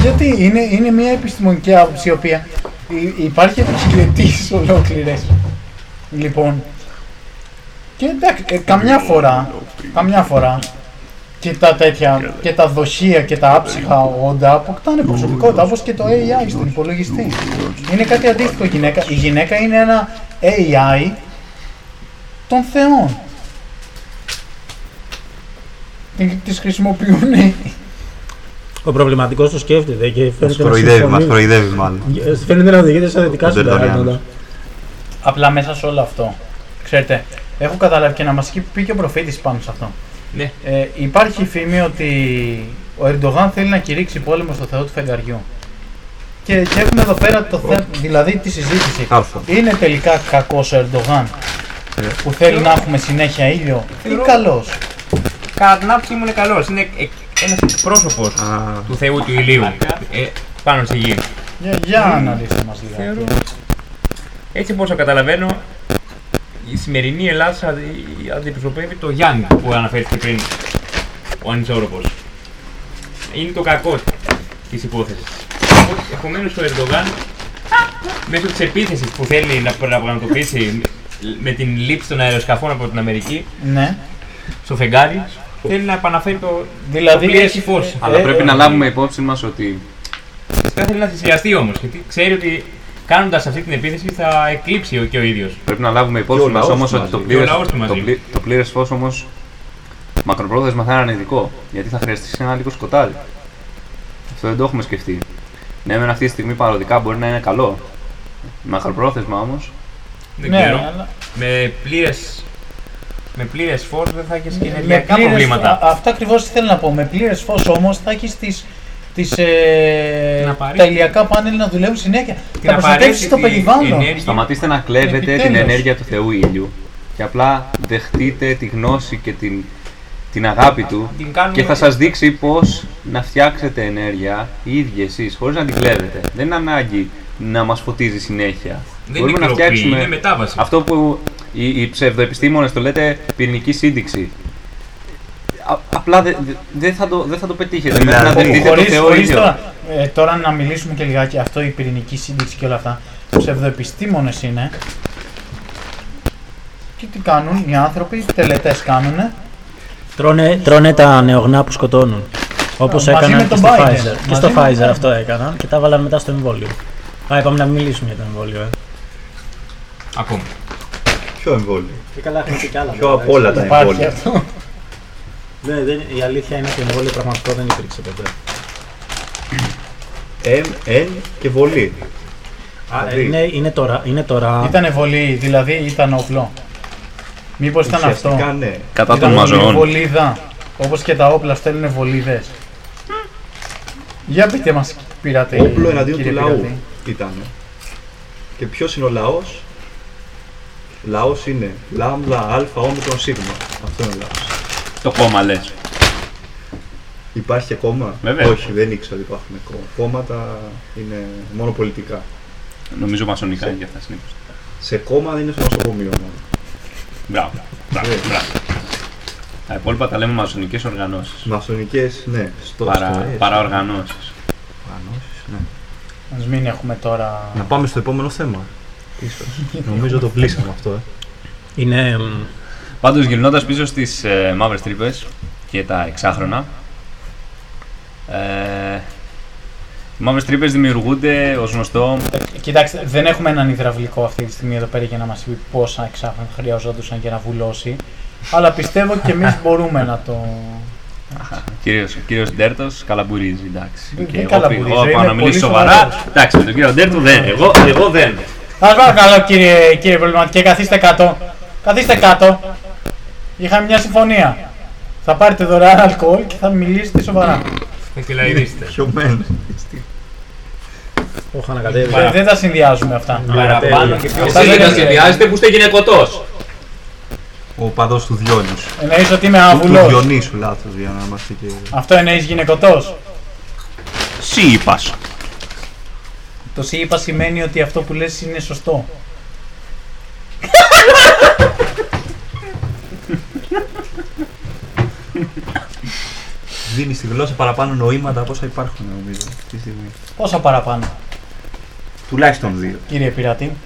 Γιατί είναι, είναι μια επιστημονική άποψη η οποία υ- υπάρχει από χιλιετίες ολόκληρες. Λοιπόν, και εντάξει, ε, καμιά φορά, καμιά φορά και τα τέτοια, και τα δοχεία και τα άψυχα όντα αποκτάνε προσωπικότητα, όπως και το AI στον υπολογιστή. Είναι κάτι αντίστοιχο η γυναίκα. Η γυναίκα είναι ένα AI των θεών. Τι- Τις χρησιμοποιούν οι- Ο προβληματικός το σκέφτεται και Μας φαίνεται να κοροϊδεύει, μας συμφωνεί. κοροιδεύει μάλλον. Ε, Φαίνεται να οδηγείται στα δικά Ο σου Τερτολιάνος. πράγματα. Απλά μέσα σε όλο αυτό, ξέρετε, έχω καταλάβει και να μας πει και ο προφήτης πάνω σε αυτό. Ναι. Ε, υπάρχει φήμη ότι ο Ερντογάν θέλει να κηρύξει πόλεμο στο Θεό του Φεγγαριού. Και, και έχουμε εδώ πέρα το θέμα, δηλαδή τη συζήτηση. Άλφα. Είναι τελικά κακός ο Ερντογάν που θέλει να έχουμε συνέχεια ήλιο ή Θεωρώ- καλός; Κατά την άποψή μου είναι καλός. Είναι ένας εκπρόσωπος Α, του Θεού του ηλίου ε, πάνω στη γη. Για, για αναλύστε μας λίγα. Θεωρώ. Έτσι όπως το καταλαβαίνω, η σημερινή Ελλάδας αντι- αντιπροσωπεύει το Γιάννη που αναφέρθηκε πριν, ο ανισόρροπος. Είναι το κακό της υπόθεσης. Επομένως ο Ερντογάν, μέσω της επίθεσης που θέλει να πραγματοποιήσει με την λήψη των αεροσκαφών από την Αμερική Ναι, στο φεγγάρι, θέλει να επαναφέρει το, δηλαδή το πλήρες έχει- φως. Αλλά Ε, πρέπει ε, να λάβουμε υπόψη μας ότι Φυσικά θέλει να θυσιαστεί όμως, γιατί ξέρει ότι κάνοντας αυτή την επίθεση θα εκλείψει ο- και ο ίδιος. Πρέπει να λάβουμε Και υπόψη ο μας λαός όμως του ότι το μαζί. πλήρε Και ο λαός του μαζί. το πλή- το πλήρες φως όμως μακροπρόθεσμα θα είναι αρνητικό. Γιατί θα χρειαστεί ένα λίγο σκοτάδι. Αυτό δεν το έχουμε σκεφτεί. Ναι, μεν αυτή τη στιγμή παροδικά μπορεί να είναι καλό. Μακροπρόθεσμα όμως Δεν ναι, ξέρω. αλλά- Με πλήρες, με πλήρες φως δεν θα έχεις και Με ενεργειακά πλήρες- προβλήματα. α- Αυτό ακριβώς θέλω να πω. Με πλήρες φως όμως θα έχεις τις, τις, ε, Την απαραίτητη- τα ηλιακά πάνελ να δουλεύουν συνέχεια. Την θα προστατεύσεις το απαραίτητη περιβάλλον. ενέργεια. Σταματήστε να κλέβετε την Επιτέλους. ενέργεια του Θεού ήλιου και απλά δεχτείτε τη γνώση και την, την αγάπη του Την κάνουμε- και θα σας δείξει πώς να φτιάξετε ενέργεια οι ίδιοι εσείς, χωρίς να την κλέβετε. Δεν είναι ανάγκη να μας φωτίζει συνέχεια. Δεν είναι κλοπή, είναι μετάβαση. αυτό που οι, οι ψευδοεπιστήμονες το λέτε πυρηνική σύνδεξη. Α- απλά δεν δε θα, το- δεν θα το πετύχετε. Μέχρι να Δηλαδή, δεχτείτε το Χωρίς, Θεό χωρίς ίδιο. τώρα, ε, τώρα να μιλήσουμε και λιγάκι αυτό η πυρηνική σύνδεξη και όλα αυτά. Ψευδοεπιστήμονες είναι. Και τι κάνουν οι άνθρωποι, τελετές κάνουν. Τρώνε, τρώνε τα νεογνά που σκοτώνουν. Όπως μαζί έκαναν με και τον στο Biden. Pfizer. Και Μαζί στο με τον Pfizer Biden. αυτό έκαναν και τα βάλαν μετά στο εμβόλιο. Α, είπαμε να μιλήσουμε για το εμβόλιο. Ε. Ακόμα. ποιο εμβόλιο; Και καλά, έχουμε και άλλα. Ποιο από όλα τα Υπάρχει εμβόλια. Αυτό. Δεν, δεν, η αλήθεια είναι ότι το εμβόλιο πραγματικό δεν υπήρξε ποτέ. Εν, εν και βολή. Α, Δηλαδή- είναι, είναι, τώρα, είναι τώρα. Ήταν βολή, δηλαδή ήταν όπλο. Μήπως ήταν αυτό; Ουσιαστικά ναι. Κατά των Ήταν μαζών. βολίδα. Όπως και τα όπλα στέλνουν βολίδες. Για πείτε μας πειράτε. Όπλο εναντίον κύριε του λαού πειράτη. ήταν. Και ποιος είναι ο λαός; Λαός είναι λάμδα, αλφα, όμικρον, σίγμα. Αυτό είναι ο λαός. Το κόμμα λες. Υπάρχει και κόμμα; Βέβαια. Όχι, δεν ήξερα ότι υπάρχουν κόμμα. Κόμματα είναι μόνο πολιτικά. Νομίζω μασονικά είναι και αυτά συνήθως. Σε κόμμα είναι στο νοσοκομείο μόνο. Μπράβο. Μπράβο. Ναι. μπράβο. Τα υπόλοιπα τα λέμε μασονικές οργανώσεις. Μασονικές, ναι. Στο, Παρα, στοές, παραοργανώσεις. οργανώσεις, ναι. Ας μην έχουμε τώρα... Να πάμε στο επόμενο θέμα. Ίσως. Νομίζω το πλήσαμε αυτό, ε. Είναι. Μ, Πάντως γυρνώντας πίσω στις ε, μαύρες τρύπες και τα εξάχρονα. Ε, οι μαύρες τρύπες δημιουργούνται ως γνωστό. Κοιτάξτε, δεν έχουμε έναν υδραυλικό αυτή τη στιγμή εδώ πέρα για να μας πει πόσα εξάφρανα χρειαζόντουσαν για να βουλώσει. Αλλά πιστεύω και εμείς μπορούμε να το. Κύριος, ο κύριο Ντέρτος καλαμπουρίζει. Εντάξει. Δεν Και εγώ, καλαμπουρίζει, εγώ είναι πάω να μιλήσω πολύ σοβαρά. σοβαρός. Εντάξει, με τον κύριο Ντέρτο δεν. Εγώ, εγώ δεν. Σα παρακαλώ κύριε, κύριε προβληματικέ, καθίστε κάτω. Καθίστε κάτω. Είχαμε μια συμφωνία. Θα πάρετε δωρεάν αλκοόλ και θα μιλήσετε σοβαρά. Με κυλαϊδίστε. Πιωμένο. Το έχω ανακατεύει. Δεν, δεν τα συνδυάζουμε αυτά. Παραπάνω και πιο Αυτά Εσείς δεν δεν τα είναι- συνδυάζετε που είστε γυναικωτός. Ο παδός του Διόνυσου. Εννοείς ότι είμαι Του, του αβουλός. Διονύσου, λάθος για να είμαστε και. Αυτό εννοείς γυναικωτός. Σύ είπας. Το σι είπας σημαίνει ότι αυτό που λες είναι σωστό. Δίνεις στη γλώσσα παραπάνω νοήματα από όσα υπάρχουν νομίζω αυτή τη στιγμή. Πόσα παραπάνω, Τουλάχιστον δύο. κύριε Πειρατή.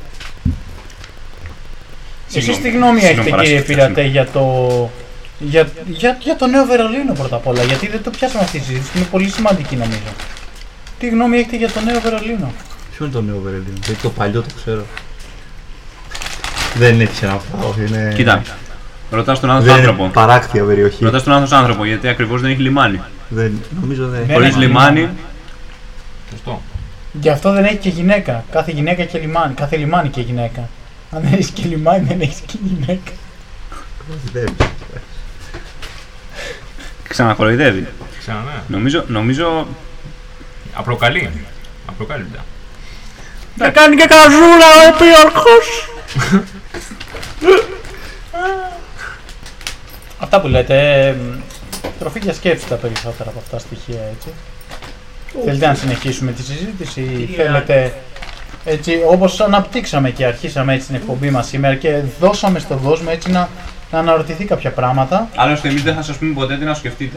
Εσείς Συγγνώμη. τι γνώμη έχετε Συγγνώμη, κύριε παρασκευή. Πειρατέ για το... Για, για, για το νέο Βερολίνο πρώτα απ' όλα, γιατί δεν το πιάσαμε αυτή τη συζήτηση, είναι πολύ σημαντική νομίζω. Τι γνώμη έχετε για το νέο Βερολίνο; Ποιο είναι το νέο Βερολίνο, γιατί το παλιό το ξέρω. Δεν έτυχε να πάω. Είναι... Κοίτα, ρωτάς τον δεν άνθρωπο. είναι άνθρωπο. παράκτια περιοχή. Ρωτάς τον άνθρωπο άνθρωπο γιατί ακριβώς δεν έχει λιμάνι. Δεν, νομίζω δεν Ναι, Χωρίς ναι, λιμάνι, Σωστό. Γι' αυτό δεν έχει και γυναίκα. Κάθε γυναίκα και λιμάνι. Κάθε λιμάνι και γυναίκα. Αν δεν έχεις και λιμάνι, δεν έχεις και γυναίκα. δεν. ξανακολοϊδεύει. Ξανά, ναι. Νομίζω, νομίζω Απροκαλεί. Απροκάλυπτα. Να κάνει και καζούρα ο επίορχος. Αυτά που λέτε, εμ, τροφή για σκέψη τα περισσότερα από αυτά στοιχεία, έτσι. Θέλετε να συνεχίσουμε τη συζήτηση ή θέλετε, έτσι, όπως αναπτύξαμε και αρχίσαμε έτσι την εκπομπή μας σήμερα και δώσαμε στον κόσμο έτσι να, να αναρωτηθεί κάποια πράγματα. Άλλωστε, εμείς δεν θα σας πούμε ποτέ τι να σκεφτείτε.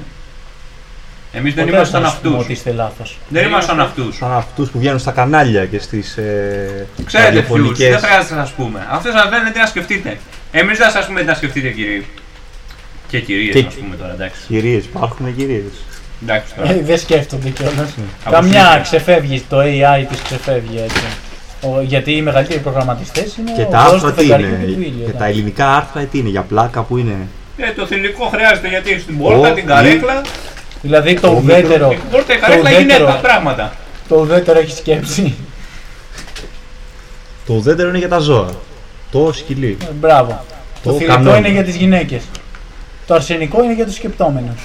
Εμείς δεν Ποτέ ήμασταν θα σας πούμε αυτούς. ότι είστε λάθος. Δεν ήμασταν αυτούς. Σαν αυτούς που βγαίνουν στα κανάλια και στις ε, Ξέρετε ποιου. ραδιοφωνικές- Δεν χρειάζεται να σας πούμε. Αυτό σα λένε τι να σκεφτείτε. Εμείς δεν θα σας πούμε τι να σκεφτείτε, κύριοι. Και κυρίες, Και- ας πούμε τώρα, εντάξει. Κυρίες, υπάρχουν κυρίες. Εντάξει τώρα. Ε, δεν σκέφτονται κιόλας. Από Καμιά συνήθεια. ξεφεύγει, το AI της ξεφεύγει έτσι. Ο, γιατί οι μεγαλύτεροι προγραμματιστές είναι Και ο τα Θεός άρθρα του τι φεγγαριού είναι, και του ήλιου. και τα εντάξει. ελληνικά άρθρα τι είναι, για πλάκα που είναι; Ε, το θηλυκό χρειάζεται γιατί έχει την πόρτα, Ω, την καρέκλα. Δηλαδή το Ο ουδέτερο, Η πόρτα, η καρέκλα ουδέτερο. γυναίκα, πράγματα. το ουδέτερο έχει σκέψη. Το ουδέτερο είναι για τα ζώα. Το σκυλί. Ε, Μπράβο. Το, Το θηλυκό κανόνι. είναι για τις γυναίκες. Το αρσενικό είναι για τους σκεπτόμενους.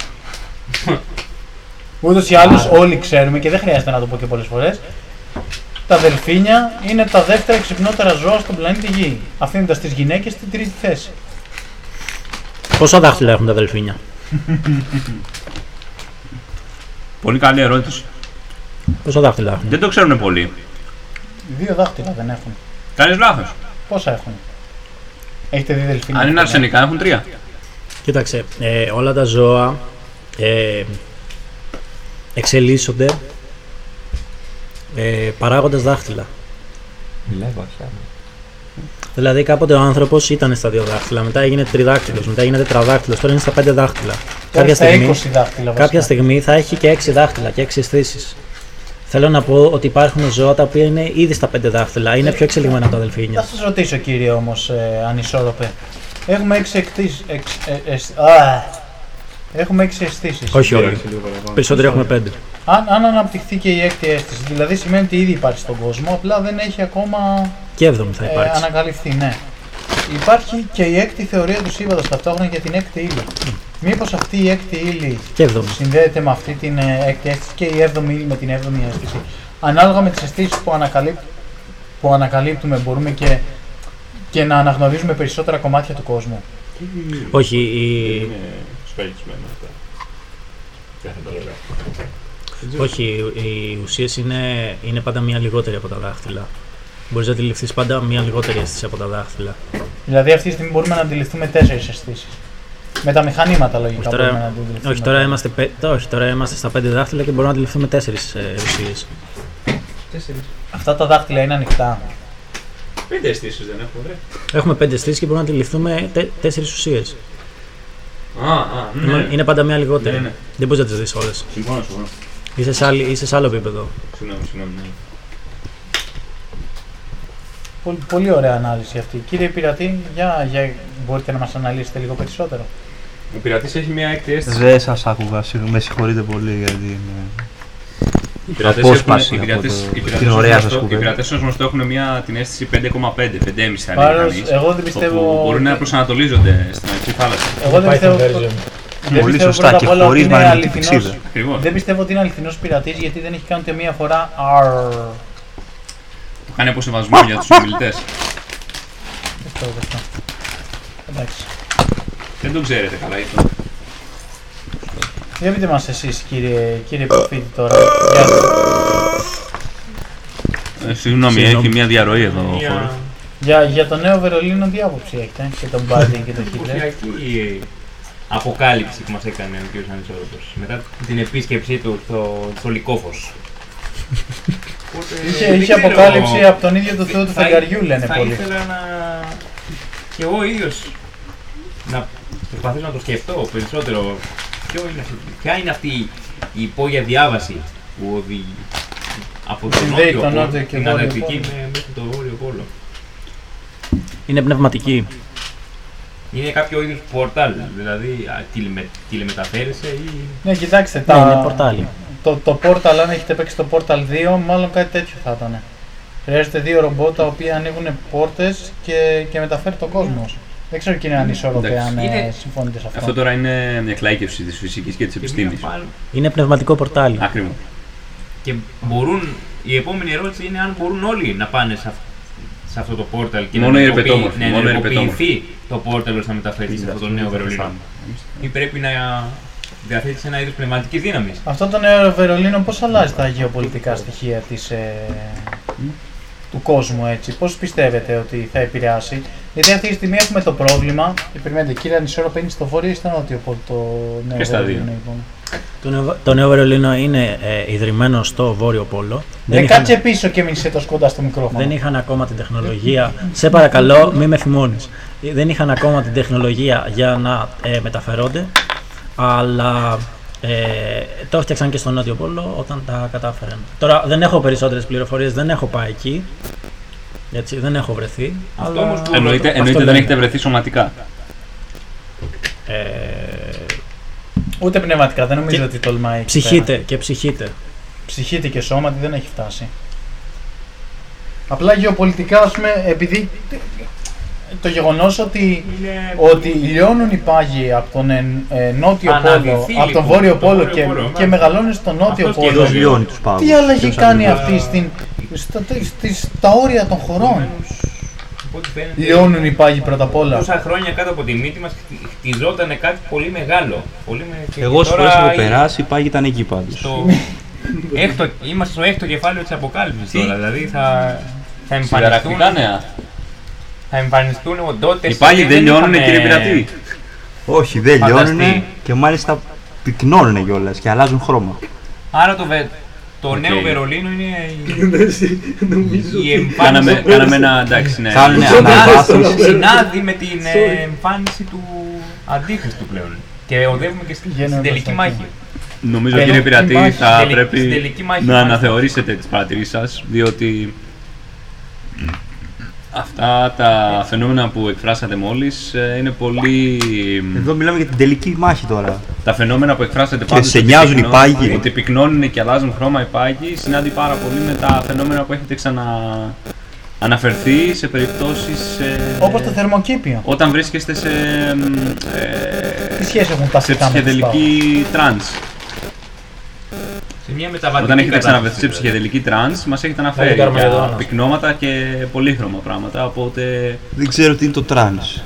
Ούτως ή άλλως όλοι ξέρουμε και δεν χρειάζεται να το πω και πολλές φορές. Τα δελφίνια είναι τα δεύτερα ξυπνότερα ζώα στον πλανήτη Γη, αφήνοντας τις γυναίκες στην τρίτη θέση. Πόσα δάχτυλα έχουν τα δελφίνια; Πολύ καλή ερώτηση. Πόσα δάχτυλα έχουν; Δεν το ξέρουν πολλοί. Δύο δάχτυλα δεν έχουν. Κάνεις λάθος. Πόσα έχουν; Έχετε δει δελφίνια. Αν είναι αρσενικά, έχουν τρία. Κοίταξε, ε, όλα τα ζώα ε, εξελίσσονται ε, παράγοντας δάχτυλα. Μιλάει βαθιά. Δηλαδή κάποτε ο άνθρωπος ήταν στα δύο δάχτυλα, μετά έγινε τριδάκτυλος, μετά έγινε τετραδάκτυλος, τώρα είναι στα πέντε δάχτυλα. κάποια, στα στιγμή, 20 δάχτυλα βασικά. κάποια στιγμή θα έχει και έξι δάχτυλα και έξι αισθήσεις. Θέλω να πω ότι υπάρχουν ζώα τα οποία είναι ήδη στα πέντε δάχτυλα, είναι πιο εξελιγμένα από τα Θα δελφίνια. σας ρωτήσω κύριε όμως ε, ανισόρροπε. Έχουμε έξι εκτίσεις. Εξ, ε, εσ- α, έχουμε έξι αισθήσεις. Όχι όλοι. Περισσότεροι έχουμε πέντε. Αν, αν αναπτυχθεί και η έκτη αίσθηση, δηλαδή σημαίνει ότι ήδη υπάρχει στον κόσμο, απλά δεν έχει ακόμα Και έβδομη θα ε, υπάρξει. ανακαλυφθεί, ναι. Υπάρχει και η έκτη θεωρία του σύμπαντος ταυτόχρονα για την έκτη ύλη. Μήπως αυτή η έκτη ύλη Και έβδομη. συνδέεται με αυτή την ε, έκτη αίσθηση και η έβδομη ύλη με την έβδομη αίσθηση; Ανάλογα με τις αισθήσεις που, ανακαλύπ, που ανακαλύπτουμε μπορούμε και, και να αναγνωρίζουμε περισσότερα κομμάτια του κόσμου. Όχι, η, όχι, οι ουσίες είναι, είναι πάντα μία λιγότερη από τα δάχτυλα. Μπορείς να αντιληφθείς πάντα μία λιγότερη αίσθηση από τα δάχτυλα. Δηλαδή αυτή τη στιγμή μπορούμε να αντιληφθούμε τέσσερις αισθήσεις. Με τα μηχανήματα λογικά Όχι τώρα, μπορούμε να αντιληφθούμε. όχι, τώρα είμαστε, πέ- όχι, τώρα είμαστε στα πέντε δάχτυλα και μπορούμε να αντιληφθούμε τέσσερις ε, ουσίες. Αυτά τα δάχτυλα είναι ανοιχτά. Πέντε αισθήσεις δεν έχουμε, ρε. Έχουμε πέντε στήσει και μπορούμε να αντιληφθούμε τε, τέσσερις ουσίες. Α, α, ναι. Είναι πάντα μία λιγότερη. Ναι, ναι. Δεν μπορείς να τις δεις όλες. Συμφωνώ, συμφωνώ. Είσαι, σε άλλη- είσαι σε άλλο επίπεδο. Συγγνώμη, συγγνώμη. ναι. Πολύ, πολύ ωραία ανάλυση αυτή. Κύριε Πειρατή, για, για, μπορείτε να μας αναλύσετε λίγο περισσότερο. Ο πειρατής έχει μια έκτη αίσθηση. Δεν σας άκουγα, συγγνώμη, με συγχωρείτε πολύ γιατί είναι... Οι πειρατές Απόσπαση έχουν- οι από πειρατές- το- οι πειρατές την ως ωραία γνωστό- σας Οι κουβέντα. πειρατές ως γνωστό έχουν μια, την αίσθηση 5,5, 5,5 θα Πάντως, λέγει κανείς. εγώ δεν πιστεύω- όπου Μπορούν να προσανατολίζονται στην ανοιχτή θάλασσα. Εγώ δεν Python πιστεύω, version. δεν Πολύ πιστεύω σωστά πρώτα και απ' όλα ότι χωρίς είναι μαγνητική αληθινός- πηξίδα. Ακριβώς. Δεν πιστεύω ότι είναι αληθινός πειρατής γιατί δεν έχει κάνει ούτε μία φορά αρ. Το κάνει από σεβασμό για τους ομιλητές. Δεκτό, δεκτό. Εντάξει. Δεν το ξέρετε καλά αυτό. Για πείτε μας εσείς κύριε, κύριε Προφήτη τώρα. Για... Ε, συγγνώμη, Συγγνώμη. έχει μια διαρροή εδώ ο Μια Ναι. ε, Για, για το νέο Βερολίνο τι άποψη έχετε και τον Biden και τον Hitler. εντυπωσιακή αποκάλυψη που μας έκανε ο κ. Ανισόρροπος μετά την επίσκεψή του στο, στο Λυκόφος. Οπότε, Είχε, δεν είχε ξέρω, αποκάλυψη από τον ίδιο το Θεό του θα- φεγγαριού λένε θα πολλοί. ήθελα να... και εγώ ίδιος να προσπαθήσω να το σκεφτώ περισσότερο. Ποιο είναι, αυτό- ποια είναι αυτή η υπόγεια διάβαση που οδηγεί από τον Συνδέει νότιο τον πόλο, νότιο και την βόρειο Ανατολική πόλο. με- μέχρι το βόρειο πόλο. Είναι πνευματική. Είναι κάποιο είδους πορτάλ, δηλαδή α, τηλεμε, τηλεμεταφέρεσαι ή... Ναι, κοιτάξτε, Ναι, τα, είναι πορτάλι. το, το Portal, αν έχετε παίξει το Portal 2, μάλλον κάτι τέτοιο θα ήταν. Χρειάζεται δύο ρομπότ τα οποία ανοίγουν πόρτες και, και μεταφέρει τον κόσμο. Δεν ξέρω κύριε Ανισόρροπε Εντάξει. αν ε, Είναι- συμφωνείτε σε αυτό. Αυτό τώρα είναι μια εκλαϊκεύση της φυσικής και της και μία επιστήμης. πάνω. Είναι πνευματικό πορτάλι. Ακριβώς. Και μπορούν, η επόμενη ερώτηση είναι αν μπορούν όλοι να πάνε σε, αυ- σε αυτό το πόρταλ και Μόνο να οι ενεργοποιη- ερπετόμορφοι, να μόνο οι ενεργοποιηθεί το πόρταλ ώστε να μεταφέρει σε αυτό το νέο Βερολίνο. Ή πρέπει να διαθέτει ένα είδος πνευματικής δύναμης. Αυτό το νέο Βερολίνο πώς αλλάζει τα γεωπολιτικά στοιχεία της, ε, του κόσμου έτσι; Πώς πιστεύετε ότι θα επηρεάσει. Γιατί αυτή τη στιγμή έχουμε το πρόβλημα. Και περιμένετε, κύριε Ανισόρροπε είναι στο βόρειο ή στο νότιο πόλο το νέο Και στα δύο. Βερολίνο. Λοιπόν. Το νέο, το νέο Βερολίνο είναι ε, ιδρυμένο στο Βόρειο Πόλο. Δεν είχαν- κάτσε πίσω και μίλησε το σκόντα στο μικρόφωνο. Δεν είχαν ακόμα την τεχνολογία. Σε παρακαλώ, μη με θυμώνεις. Δεν είχαν ακόμα την τεχνολογία για να ε, μεταφερόνται, αλλά ε, το έφτιαξαν και στο Νότιο Πόλο όταν τα κατάφεραν. Τώρα δεν έχω περισσότερες πληροφορίες, δεν έχω πάει εκεί. Έτσι, δεν έχω βρεθεί. Αυτό αλλά όμως που- Εννοείται, αυτό εννοείται δεν λένε. έχετε βρεθεί σωματικά. Ε, Ούτε πνευματικά, δεν νομίζω Και- ότι τολμάει. εκεί ψυχείτε πέρα. και ψυχείτε. Ψυχείται και σώματι δεν έχει φτάσει. Απλά γεωπολιτικά, ας πούμε, επειδή το γεγονός ότι, Είναι... ότι λιώνουν οι πάγοι από τον ε, ε, νότιο Αναδυθεί, πόλο, από τον λοιπόν, βόρειο το πόλο βόρειο και, πόλο, και μάλιστα. μεγαλώνουν στο νότιο Αυτός και πόλο. Ποιος εδώ. λιώνει τους πάγους. Τι αλλαγή ποιος κάνει αντιδρά. αυτή στην, στα, στις- στα όρια των χωρών. Επομένως, από ό,τι φαίνεται, Λιώνουν οι πάγοι πρώτα απ' όλα. Τόσα χρόνια κάτω από τη μύτη μας χτιζόταν κάτι πολύ μεγάλο. Πολύ με... και Εγώ στις τώρα φορές που έχω είναι περάσει, οι πάγοι ήταν εκεί πάντως. στο έκτο, είμαστε στο έκτο κεφάλαιο της αποκάλυψης τώρα. Δηλαδή θα, θα εμφανιστούν, Συνταρακτικά νέα. θα εμφανιστούν οντότητες Οι πάγοι που δεν λιώνουνε είχαμε- κύριε Πειρατή; Όχι, δεν Φανταστεί. λιώνουν και μάλιστα πυκνώνουν κιόλας και αλλάζουν χρώμα. Άρα το, βε... το Οκ. νέο Βερολίνο είναι η, Νομίζω η ότι- Κάναμε, εμφάνιση κάναμε ένα εντάξει, ναι. Κάνουν Sorry. αναβάθμιση. συνάδει με την ε, Sorry. εμφάνιση του αντίχρηστου πλέον. Και οδεύουμε και στην, Πηγαίνουμε στην τελική προς τα εκεί. μάχη. Νομίζω Τελική κύριε Πειρατή μάχη, θα τελική- πρέπει στην τελική μάχη, να μάλιστα. αναθεωρήσετε τις παρατηρήσεις σας διότι αυτά τα φαινόμενα που εκφράσατε μόλις ε, είναι πολύ... Εδώ μιλάμε για την τελική μάχη τώρα. Τα φαινόμενα που εκφράσατε πάντως σε ότι νοιάζουν οι πυκνώ- πάγοι. Ότι πυκνώνουν και αλλάζουν χρώμα οι πάγοι συνάδει πάρα πολύ με τα φαινόμενα που έχετε ξανα... αναφερθεί σε περιπτώσεις... ε, Όπως το θερμοκήπιο. Όταν βρίσκεστε σε... Τι Ε, σχέση έχουν τα σε φυτά με τους πάγους; ψυχεδελική trance. Σε μια μεταβατική Όταν έχετε κατάσταση, ξαναβρεθεί σε δηλαδή. ψυχεδελική trance, μας έχετε Να αναφέρει το κάνουμε για εδώ, να. πυκνώματα και πολύχρωμα πράγματα, οπότε Δεν ξέρω τι είναι το trance.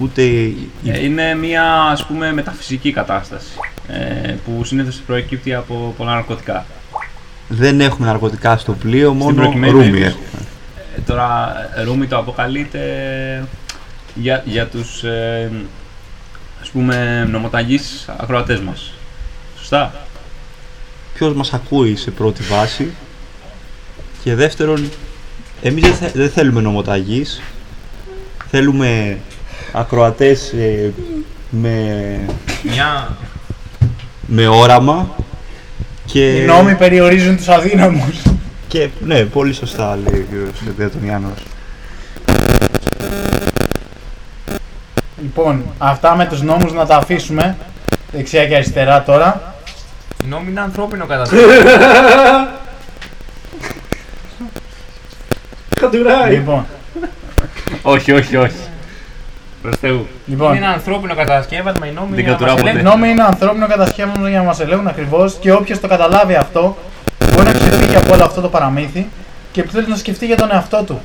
Ούτε η- η- ε, είναι μια ας πούμε μεταφυσική κατάσταση ε, που συνήθως προκύπτει από πολλά ναρκωτικά. δεν έχουμε ναρκωτικά στο πλοίο, μόνο προκειμένη ρούμι περίπτωση. έχουμε. Ε, τώρα ε, ρούμι το αποκαλείται για, για τους ε, ας πούμε νομοταγείς ακροατές μας. Σωστά; Ποιος μας ακούει σε πρώτη βάση και δεύτερον Εμείς δεν, θε- δεν θέλουμε νομοταγείς. Θέλουμε ακροατές ε, με, Μια. με όραμα. Και, Οι νόμοι περιορίζουν τους αδύναμους. και ναι, πολύ σωστά λέει ο κύριος Διατονιάνος. Λοιπόν, αυτά με τους νόμους να τα αφήσουμε. Δεξιά και αριστερά τώρα. Η νόμη είναι ανθρώπινο καταστήμα. Κατουράει. Λοιπόν, Όχι, όχι, όχι. Προς Θεού. είναι λοιπόν. ένα ανθρώπινο κατασκεύασμα. Οι νόμοι Δεν είναι να κατουράω μας ποτέ. Οι ελέγχουν. νόμοι είναι ανθρώπινο κατασκεύασμα για να μας ελέγχουν ακριβώς και όποιος το καταλάβει αυτό μπορεί να ξεφύγει από όλο αυτό το παραμύθι και επιτέλους να σκεφτεί για τον εαυτό του.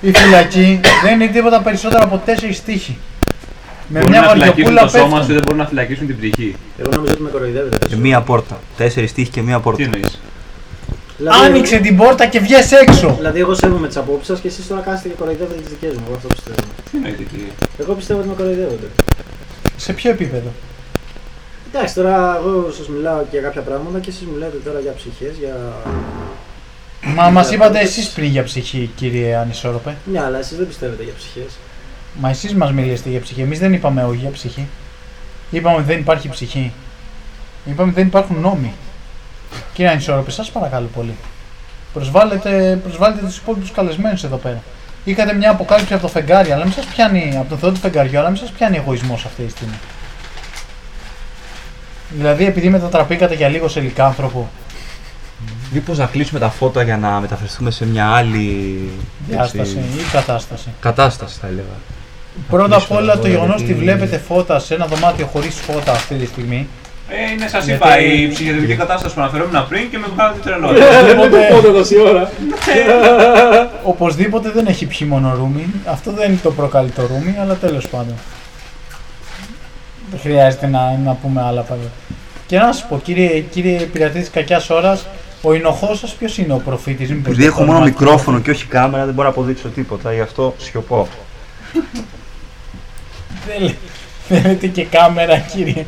Η φυλακή δεν είναι τίποτα περισσότερο από τέσσερις στίχοι. Με Μπορούν μια να φυλακίσουν βαριοπούλα το σώμα σου, πέφτουν. δεν μπορούν να φυλακίσουν την ψυχή. Εγώ νομίζω ότι με κοροϊδεύετε. Και μία πόρτα. Τέσσερις τείχοι και μία Τι πόρτα. εννοείς; Δηλαδή, Άνοιξε την πόρτα και βγες έξω. Δηλαδή, εγώ σέβομαι τις απόψεις σας και εσείς τώρα κάθεστε και κοροϊδεύετε τις δικές μου. Εγώ αυτό πιστεύω. Τι εννοείται εκεί; Εγώ πιστεύω ότι με κοροϊδεύετε. Σε ποιο επίπεδο; Εντάξει, τώρα εγώ σας μιλάω για κάποια πράγματα και εσείς μου λέτε τώρα για ψυχές, για. Μα μας είπατε εσείς πριν για ψυχή, κύριε Ανισόρροπε. Ναι, αλλά εσείς δεν πιστεύετε για ψυχές. Μα εσείς μας μιλήσατε για ψυχή. Εμείς δεν είπαμε όχι για ψυχή. Είπαμε ότι δεν υπάρχει ψυχή. Είπαμε ότι δεν υπάρχουν νόμοι. Κύριε Ανισόρροπε, σας παρακαλώ πολύ. Προσβάλλετε, προσβάλλετε του υπόλοιπου καλεσμένου εδώ πέρα. Είχατε μια αποκάλυψη από το φεγγάρι, αλλά μην σας πιάνει. από το Θεό του φεγγαριού, αλλά μην σας πιάνει εγωισμός αυτή τη στιγμή. Δηλαδή, επειδή μετατραπήκατε για λίγο σε λικάνθρωπο, Μήπως να κλείσουμε τα φώτα για να μεταφερθούμε σε μια άλλη διάσταση έτσι, ή κατάσταση. κατάσταση θα έλεγα. Πρώτα απ' όλα το τώρα, γεγονός γιατί- ότι βλέπετε φώτα σε ένα δωμάτιο χωρίς φώτα αυτή τη στιγμή. Ε, είναι σας Γιατί- είπα, η ψυχιατρική κατάσταση που αναφερόμουν πριν και με βγάλατε τρελό. Οπωσδήποτε, Πότε τόση ώρα. οπωσδήποτε δεν έχει πιει μόνο ρούμι. Αυτό δεν είναι το προκαλεί το ρούμι, αλλά τέλος πάντων. Δεν χρειάζεται να, να πούμε άλλα πάντα. Και να σα πω, κύριε, κύριε πειρατή τη κακιάς ώρας, ο ενοχό σας ποιος είναι ο προφήτης; Επειδή έχω μόνο μικρόφωνο και όχι κάμερα, δεν μπορώ να αποδείξω τίποτα, γι' αυτό σιωπώ. Δεν, λέ- δεν λέτε και κάμερα, κύριε,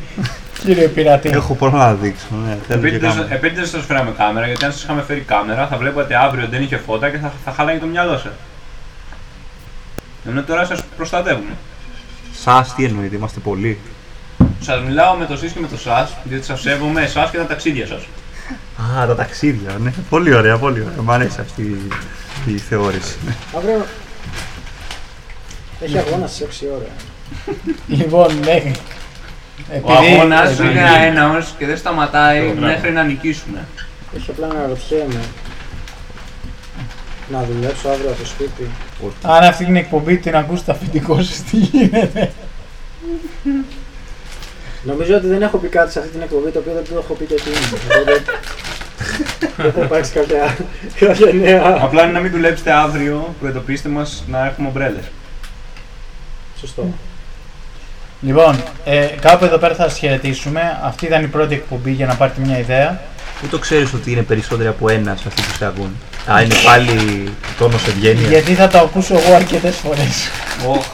κύριε πειρατή. Έχω πρόβλημα να δείξω, ναι, θέλω και Επίτηδες κάμερα. επίτηδες σας φέραμε κάμερα, γιατί αν σας είχαμε φέρει κάμερα θα βλέπατε αύριο ότι δεν είχε φώτα και θα, θα χάλαγε το μυαλό σας. Ενώ τώρα σας προστατεύουμε. Σας τι εννοείτε, είμαστε πολλοί. Σας μιλάω με το εσείς και με το σας, διότι σας σέβομαι εσάς και τα ταξίδια σας. Α, τα ταξίδια, ναι. Πολύ ωραία, πολύ ωραία. Μ' αρέσει αυτή η, η θεώρηση. Αύριο. Έχει αγώνα στις 6 ώρα. Λοιπόν, ναι. Ο αγώνας επειδή- είναι αέναος και δεν σταματάει Το μέχρι να νικήσουμε. Όχι απλά να αναρωτιέμαι. Να δουλέψω αύριο από το σπίτι. Αν αυτή είναι η εκπομπή, την ακούσετε αφεντικό σας, τι γίνεται; Νομίζω ότι δεν έχω πει κάτι σε αυτή την εκπομπή το οποίο δεν το έχω πει και εκείνη. Οπότε δεν θα υπάρξει κάποια, κάποια νέα. Απλά είναι να μην δουλέψετε αύριο, προειδοποιήστε μας να έχουμε ομπρέλες. Σωστό. Λοιπόν, ε, κάπου εδώ πέρα θα σας χαιρετήσουμε. Αυτή ήταν η πρώτη εκπομπή για να πάρετε μια ιδέα. Πού το ξέρεις ότι είναι περισσότεροι από ένα σε αυτοί που σε ακούν. Α, είναι πάλι τόνος ευγένεια. Γιατί θα το ακούσω εγώ αρκετές φορές. Οχ,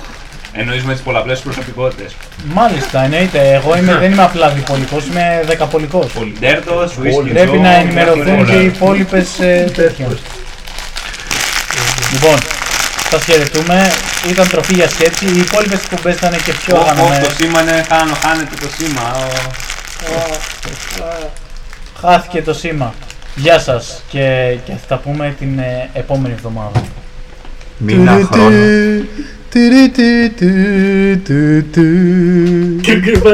εννοείς με τις πολλαπλές προσωπικότητες. Μάλιστα, εννοείται. Εγώ είμαι, δεν είμαι απλά διπολικός, είμαι δεκαπολικός. Πολυντέρτος, whisky Πρέπει Joe, να ενημερωθούν όλα. και οι υπόλοιπες ε, τέτοια. Λοιπόν, σας χαιρετούμε. Ήταν τροφή για σκέψη. Οι υπόλοιπες εκπομπές θα είναι και πιο Οχ, οχ, οργανωμένε. το σήμα είναι χάνω, χάνετε το σήμα. Ω. Χάθηκε το σήμα. Γεια σας και, και θα τα πούμε την ε, επόμενη εβδομάδα. Μήνα χρόνο. Και κρυφά